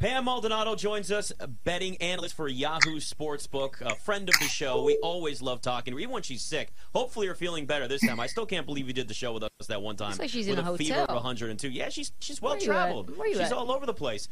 Pam Maldonado joins us, betting analyst for Yahoo Sportsbook, a friend of the show. We always love talking to her, even when she's sick. Hopefully, you're feeling better this time. I still can't believe you did the show with us that one time. Looks like she's with in a fever hotel. of 102. Yeah, she's she's well traveled. She's at? all over the place.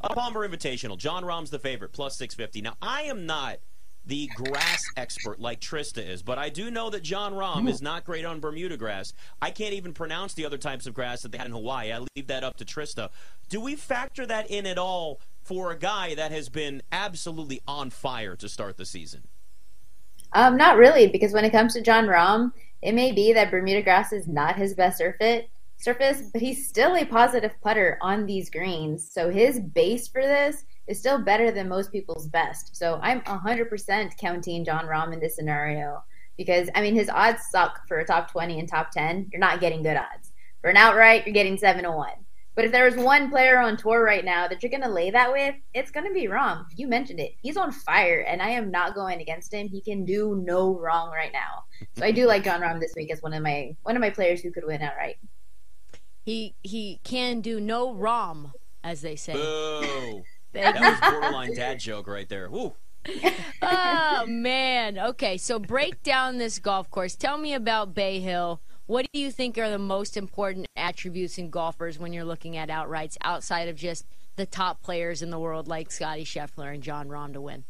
Up Palmer Invitational. Jon Rahm's the favorite, plus 650. Now, I am not the grass expert like Trista is, but I do know that Jon Rahm is not great on Bermuda grass. I can't even pronounce the other types of grass that they had in Hawaii. I leave that up to Trista. Do we factor that in at all for a guy that has been absolutely on fire to start the season? Um, not really, because when it comes to Jon Rahm, it may be that Bermuda grass is not his best surface, surface, but he's still a positive putter on these greens. So his base for this is still better than most people's best. So I'm 100% counting Jon Rahm in this scenario because I mean his odds suck for a top 20 and top 10. You're not getting good odds. For an outright, you're getting 7 to 1. But if there was one player on tour right now that you're going to lay that with, it's going to be Rahm. You mentioned it. He's on fire, and I am not going against him. He can do no wrong right now. So I do like Jon Rahm this week as one of my one of my players who could win outright. He he can do no rom, as they say. Boo! Thank that was borderline dad joke right there. Woo! oh man. Okay, so break down this golf course. Tell me about Bay Hill. What do you think are the most important attributes in golfers when you're looking at outrights outside of just the top players in the world like Scottie Scheffler and Jon Rahm to win?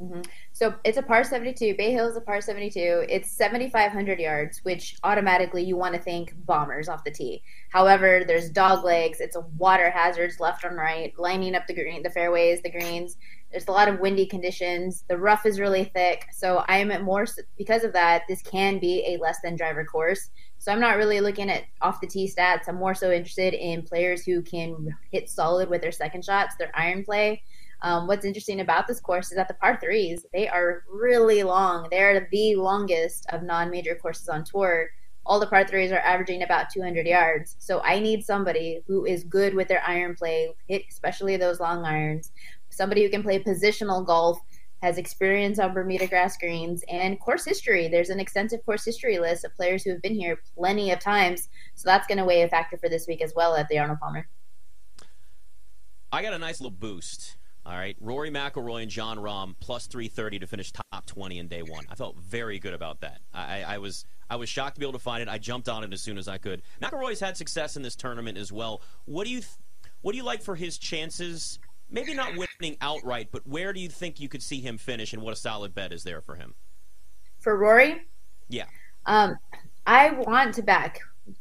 Mm-hmm. So it's a par 72. Bay Hill is a par 72. It's 7,500 yards, which automatically you want to think bombers off the tee. However, there's dog legs. It's a water hazards left and right, lining up the green, the fairways, the greens. There's a lot of windy conditions. The rough is really thick. So I am at more because of that. This can be a less than driver course. So I'm not really looking at off the tee stats. I'm more so interested in players who can hit solid with their second shots, their iron play. Um, what's interesting about this course is that the par threes they are really long. They are the longest of non-major courses on tour. All the par threes are averaging about 200 yards. So I need somebody who is good with their iron play, hit especially those long irons. Somebody who can play positional golf, has experience on Bermuda grass greens, and course history. There's an extensive course history list of players who have been here plenty of times. So that's going to weigh a factor for this week as well at the Arnold Palmer. I got a nice little boost. All right, Rory McIlroy and John Rahm plus 330 to finish top 20 in day one. I felt very good about that. I, I was I was shocked to be able to find it. I jumped on it as soon as I could. McIlroy's had success in this tournament as well. What do you th- what do you like for his chances? Maybe not winning outright, but where do you think you could see him finish, and what a solid bet is there for him? For Rory, Yeah, Um, I want to back.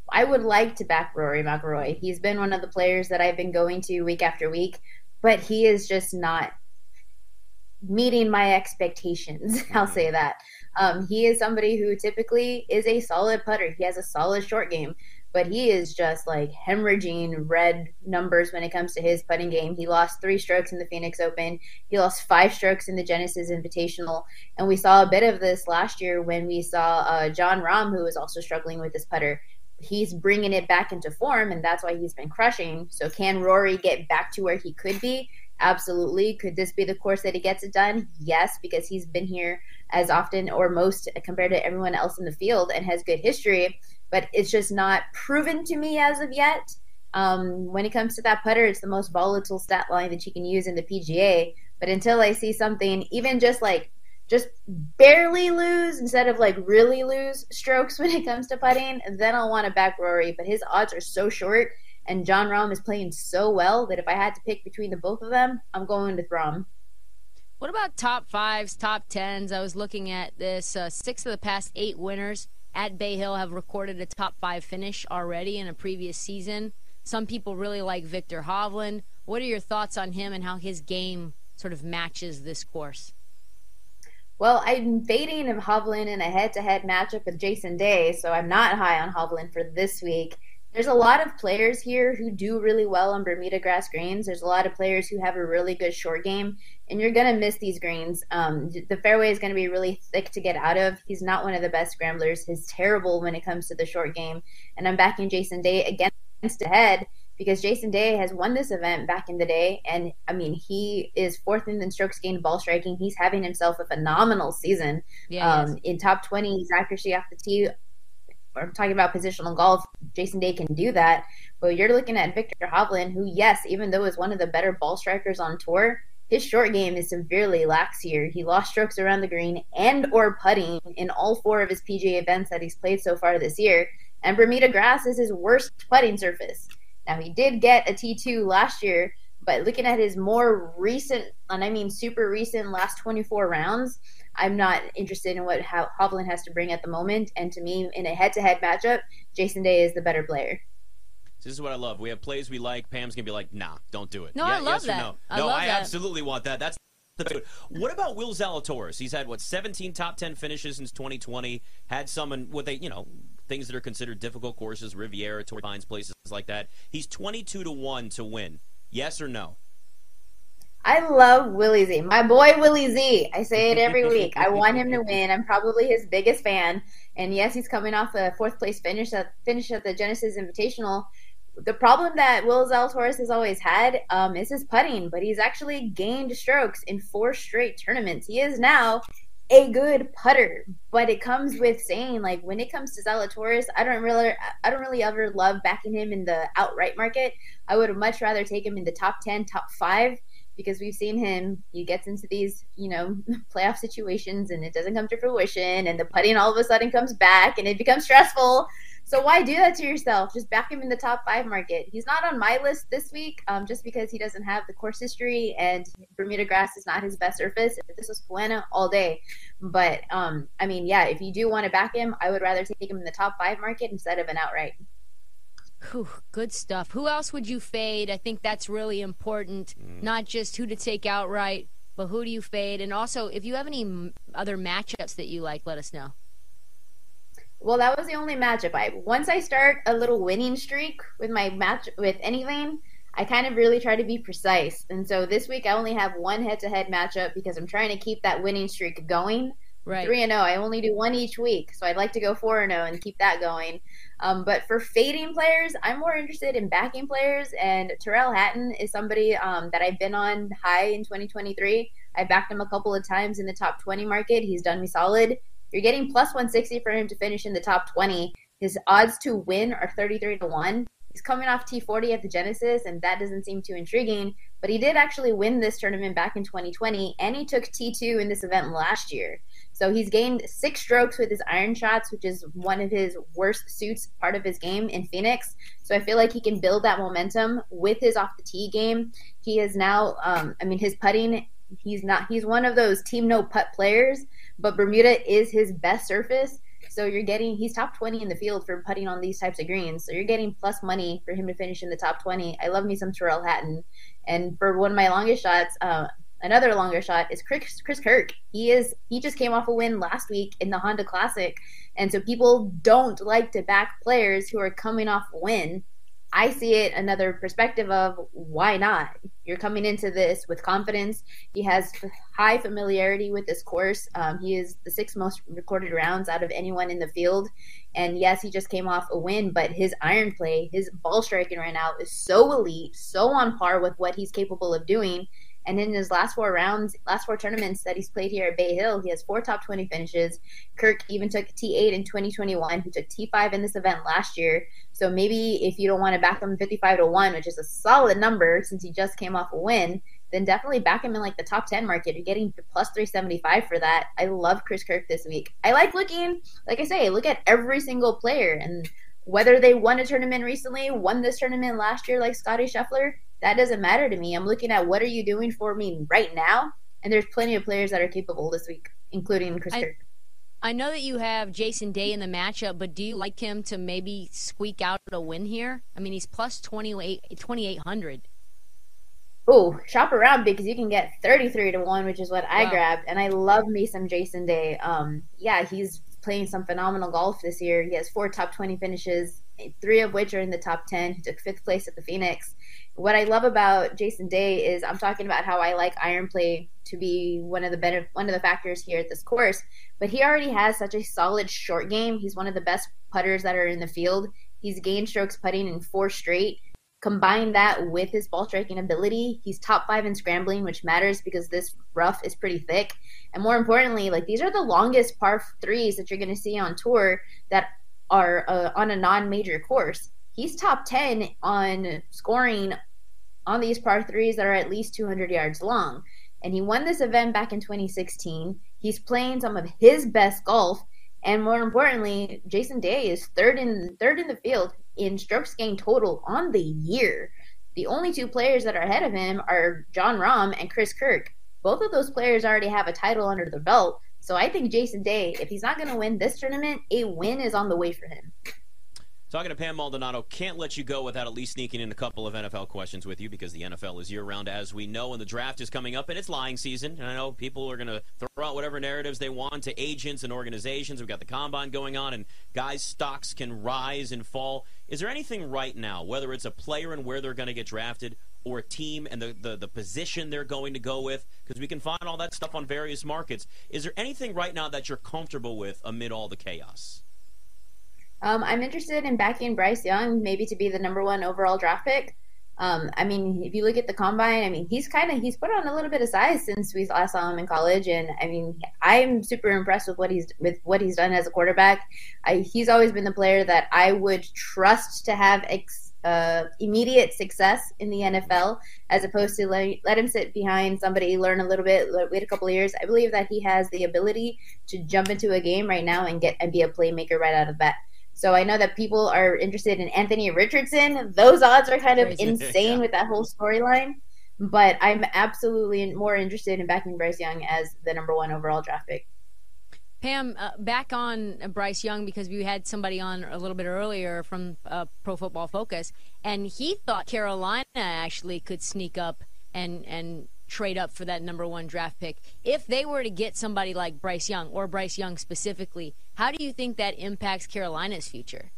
I would like to back Rory McIlroy. He's been one of the players that I've been going to week after week, but he is just not meeting my expectations. I'll say that. Um, he is somebody who typically is a solid putter. He has a solid short game, but he is just like hemorrhaging red numbers when it comes to his putting game. He lost three strokes in the Phoenix Open. He lost five strokes in the Genesis Invitational. And we saw a bit of this last year when we saw uh, Jon Rahm, who was also struggling with his putter. He's bringing it back into form, and that's why he's been crushing. So, can Rory get back to where he could be? Absolutely. Could this be the course that he gets it done? Yes, because he's been here as often or most compared to everyone else in the field and has good history, but it's just not proven to me as of yet. Um, when it comes to that putter, it's the most volatile stat line that you can use in the PGA. But until I see something, even just like just barely lose instead of like really lose strokes when it comes to putting, then I'll want to back Rory. But his odds are so short, and Jon Rahm is playing so well that if I had to pick between the both of them, I'm going with Rahm. What about top fives, top tens? I was looking at this. Uh, six of the past eight winners at Bay Hill have recorded a top five finish already in a previous season. Some people really like Viktor Hovland. What are your thoughts on him and how his game sort of matches this course? Well, I'm fading of Hovland in a head-to-head matchup with Jason Day, so I'm not high on Hovland for this week. There's a lot of players here who do really well on Bermuda grass greens. There's a lot of players who have a really good short game, and you're going to miss these greens. Um, the fairway is going to be really thick to get out of. He's not one of the best scramblers. He's terrible when it comes to the short game, and I'm backing Jason Day against the head because Jason Day has won this event back in the day, and I mean he is fourth in the strokes gained ball striking. He's having himself a phenomenal season. Yeah, Um, in top twenty, his accuracy off the tee we're talking about positional golf. Jason Day can do that, but you're looking at Viktor Hovland, who, yes, even though is one of the better ball strikers on tour, his short game is severely lax here. He lost strokes around the green and or putting in all four of his PGA events that he's played so far this year, and Bermuda grass is his worst putting surface. Now he did get a T2 last year, but looking at his more recent, and I mean super recent last 24 rounds, I'm not interested in what Hovland has to bring at the moment. And to me, in a head-to-head matchup, Jason Day is the better player. This is what I love. We have plays we like. Pam's gonna be like, "Nah, don't do it." No, yeah, I love yes that. no, I no, love I that. absolutely want that. That's the. What about Will Zalatoris? He's had what 17 top 10 finishes since 2020. Had some in what they, you know, things that are considered difficult courses, Riviera, Torrey Pines, places like that. He's 22 to one to win. Yes or no? I love Willie Z. My boy Willie Z. I say it every week. I want him to win. I'm probably his biggest fan. And yes, he's coming off a fourth place finish at finish at the Genesis Invitational the problem that Will Zalatoris has always had um, is his putting, but he's actually gained strokes in four straight tournaments. He is now a good putter, but it comes with saying like when it comes to Zalatoris, I don't really, I don't really ever love backing him in the outright market. I would much rather take him in the top ten, top five, because we've seen him. He gets into these, you know, playoff situations and it doesn't come to fruition, and the putting all of a sudden comes back, and it becomes stressful. So why do that to yourself? Just back him in the top five market. He's not on my list this week, um, just because he doesn't have the course history and Bermuda grass is not his best surface. This was Buena all day, but um, I mean, yeah, if you do want to back him, I would rather take him in the top five market instead of an outright. Whew, good stuff. Who else would you fade? I think that's really important. Mm. Not just who to take outright, but who do you fade? And also, if you have any other matchups that you like, let us know. Well, that was the only matchup. I once I start a little winning streak with my match with anything, I kind of really try to be precise. And so this week I only have one head-to-head matchup because I'm trying to keep that winning streak going. Right. Three and zero. I only do one each week, so I'd like to go four and zero and keep that going. Um, but for fading players, I'm more interested in backing players, and Tyrrell Hatton is somebody um, that I've been on high in 2023. I backed him a couple of times in the top 20 market. He's done me solid. You're getting plus 160 for him to finish in the top 20. His odds to win are 33 to 1. He's coming off T40 at the Genesis, and that doesn't seem too intriguing. But he did actually win this tournament back in 2020, and he took T2 in this event last year. So he's gained six strokes with his iron shots, which is one of his worst suits, part of his game in Phoenix. So I feel like he can build that momentum with his off the tee game. He is now, um, I mean, his putting he's not he's one of those team no putt players, but Bermuda is his best surface. So you're getting he's top 20 in the field for putting on these types of greens. So you're getting plus money for him to finish in the top 20. I love me some Tyrrell Hatton. And for one of my longest shots, uh, another longer shot is Chris, Chris Kirk. He is he just came off a win last week in the Honda Classic, and so people don't like to back players who are coming off a win I see it another perspective of why not? You're coming into this with confidence. He has high familiarity with this course. Um, he is the sixth most recorded rounds out of anyone in the field. And yes, he just came off a win, but his iron play, his ball striking right now is so elite, so on par with what he's capable of doing. And in his last four rounds, last four tournaments that he's played here at Bay Hill, he has four top 20 finishes. Kirk even took T8 in 2021. He took T5 in this event last year. So maybe if you don't want to back him 55 to 1, which is a solid number since he just came off a win, then definitely back him in like the top 10 market. You're getting plus 375 for that. I love Chris Kirk this week. I like looking, like I say, look at every single player and whether they won a tournament recently, won this tournament last year like Scottie Scheffler, that doesn't matter to me. I'm looking at what are you doing for me right now, and there's plenty of players that are capable this week, including Chris I, Kirk. I know that you have Jason Day in the matchup, but do you like him to maybe squeak out a win here? I mean, he's plus 2,800. Oh, shop around because you can get 33 to 1, which is what I grabbed. And I love me some Jason Day. Um, yeah, he's playing some phenomenal golf this year. He has four top 20 finishes, three of which are in the top 10. He took fifth place at the Phoenix what I love about Jason Day is I'm talking about how I like iron play to be one of the better one of the factors here at this course. But he already has such a solid short game. He's one of the best putters that are in the field. He's gained strokes putting in four straight. Combine that with his ball striking ability, he's top five in scrambling, which matters because this rough is pretty thick. And more importantly, like these are the longest par threes that you're going to see on tour that are uh, on a non-major course. He's top 10 on scoring on these par threes that are at least 200 yards long. And he won this event back in 2016. He's playing some of his best golf. And more importantly, Jason Day is third in third in the field in strokes gained total on the year. The only two players that are ahead of him are Jon Rahm and Chris Kirk. Both of those players already have a title under their belt. So I think Jason Day, if he's not going to win this tournament, a win is on the way for him. Talking to Pam Maldonado, can't let you go without at least sneaking in a couple of NFL questions with you because the NFL is year round, as we know, and the draft is coming up, and it's lying season. And I know people are going to throw out whatever narratives they want to agents and organizations. We've got the combine going on, and guys' stocks can rise and fall. Is there anything right now, whether it's a player and where they're going to get drafted, or a team and the, the, the position they're going to go with? Because we can find all that stuff on various markets. Is there anything right now that you're comfortable with amid all the chaos? Um, I'm interested in backing Bryce Young, maybe to be the number one overall draft pick. Um, I mean, if you look at the combine, I mean, he's kind of he's put on a little bit of size since we last saw him in college, and I mean, I'm super impressed with what he's with what he's done as a quarterback. I, he's always been the player that I would trust to have ex, uh, immediate success in the NFL, as opposed to let, let him sit behind somebody, learn a little bit, wait a couple of years. I believe that he has the ability to jump into a game right now and get and be a playmaker right out of the bat. So I know that people are interested in Anthony Richardson. Those odds are kind of insane yeah. with that whole storyline. But I'm absolutely more interested in backing Bryce Young as the number one overall draft pick. Pam, uh, back on Bryce Young because we had somebody on a little bit earlier from uh, Pro Football Focus, and he thought Carolina actually could sneak up and and trade up for that number one draft pick. If they were to get somebody like Bryce Young or Bryce Young specifically, how do you think that impacts Carolina's future?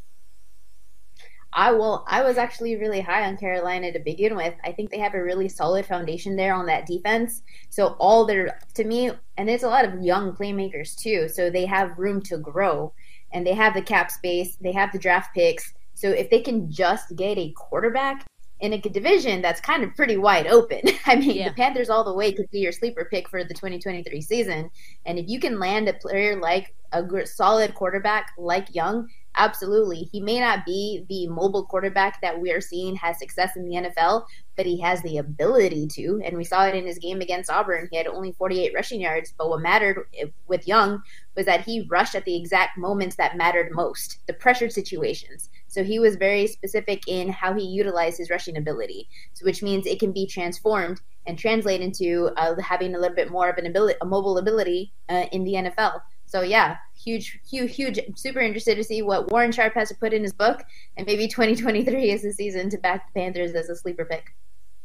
I will. I was actually really high on Carolina to begin with. I think they have a really solid foundation there on that defense. So all their, to me, and there's a lot of young playmakers too. So they have room to grow, and they have the cap space. They have the draft picks. So if they can just get a quarterback, in a division that's kind of pretty wide open. I mean, yeah. the Panthers all the way could be your sleeper pick for the 2023 season. And if you can land a player like a solid quarterback like Young, absolutely. He may not be the mobile quarterback that we are seeing has success in the NFL, but he has the ability to. And we saw it in his game against Auburn. He had only 48 rushing yards, but what mattered with Young was that he rushed at the exact moments that mattered most the pressure situations. So he was very specific in how he utilized his rushing ability, so which means it can be transformed and translate into uh, having a little bit more of an ability, a mobile ability uh, in the NFL. So yeah, huge, huge, huge. Super interested to see what Warren Sharp has to put in his book, and maybe 2023 is the season to back the Panthers as a sleeper pick.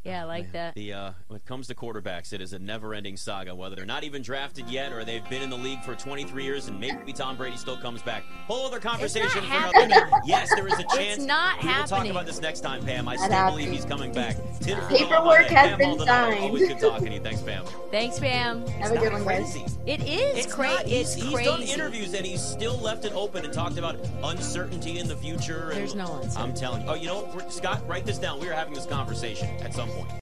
Yeah, I like Man, that. The uh, when it comes to quarterbacks, it is a never-ending saga. Whether they're not even drafted yet, or they've been in the league for 23 years, and maybe Tom Brady still comes back. Whole other conversation for another. Yes, there is a chance. It's not we happening. will talk about this next time, Pam. I still believe he's coming back. Paperwork has Pam been signed. Always good talking to you. Thanks, Pam. Thanks, Pam. Have a good one, guys. It is it's crazy. It's he's, he's done interviews and he's still left it open and talked about uncertainty in the future. There's no uncertainty. I'm telling you. Oh, you know, Scott, write this down. We are having this conversation at some point.